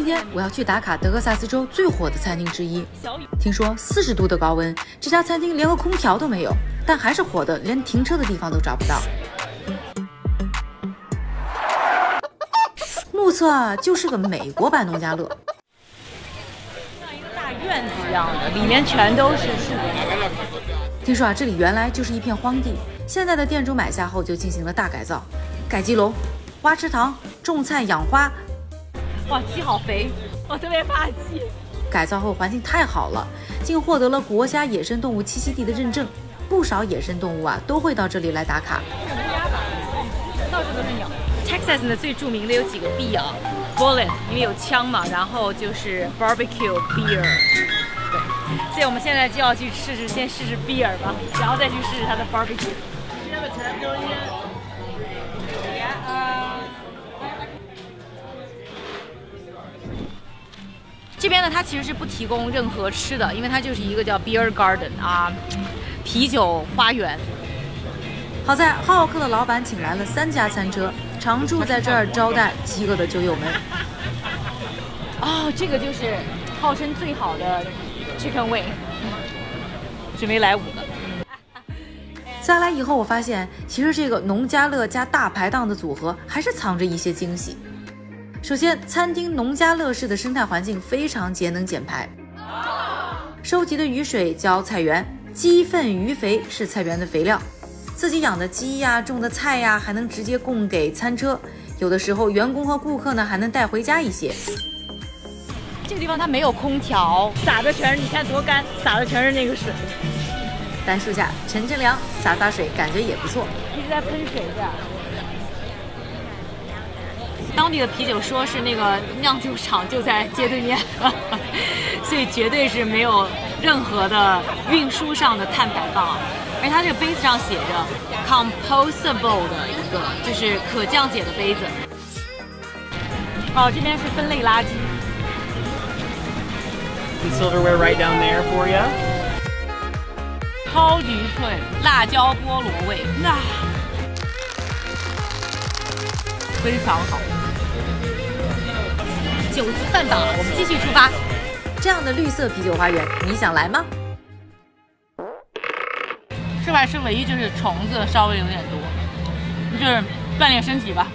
今天我要去打卡德克萨斯州最火的餐厅之一。听说四十度的高温，这家餐厅连个空调都没有，但还是火的，连停车的地方都找不到。目测就是个美国版农家乐，像一个大院子一样的，里面全都是树。听说啊，这里原来就是一片荒地，现在的店主买下后就进行了大改造，改鸡笼、花池塘、种菜养花。哇，鸡好肥，我特别怕鸡。改造后环境太好了，竟获得了国家野生动物栖息地的认证，不少野生动物啊都会到这里来打卡。到处都是鸟。Texas 呢最著名的有几个 B 啊，Bullet，因为有枪嘛，然后就是 Barbecue Beer，对，所以我们现在就要去试试，先试试 Beer 吧，然后再去试试它的 Barbecue。这边呢，它其实是不提供任何吃的，因为它就是一个叫 Beer Garden 啊，啤酒花园。好在好客的老板请来了三家餐车，常驻在这儿招待饥饿的酒友们。哦，这个就是号称最好的 Chicken Wing，准备来五个。再来以后，我发现其实这个农家乐加大排档的组合还是藏着一些惊喜。首先，餐厅农家乐式的生态环境非常节能减排，收集的雨水浇菜园，鸡粪鱼肥是菜园的肥料，自己养的鸡呀、种的菜呀，还能直接供给餐车，有的时候员工和顾客呢还能带回家一些。这个地方它没有空调，洒的全是你看多干，洒的全是那个水。单树下乘乘凉，洒洒水，感觉也不错。一直在喷水是吧？当地的啤酒说是那个酿酒厂就在街对面，所以绝对是没有任何的运输上的碳排放。而它这个杯子上写着 compostable 的一个，就是可降解的杯子。哦，这边是分类垃圾。Silverware right down there for you. 超级脆，辣椒菠萝味，那 非常好。酒足饭饱，我们继续出发。这样的绿色啤酒花园，你想来吗？室外是，唯一就是虫子稍微有点多，就是锻炼身体吧。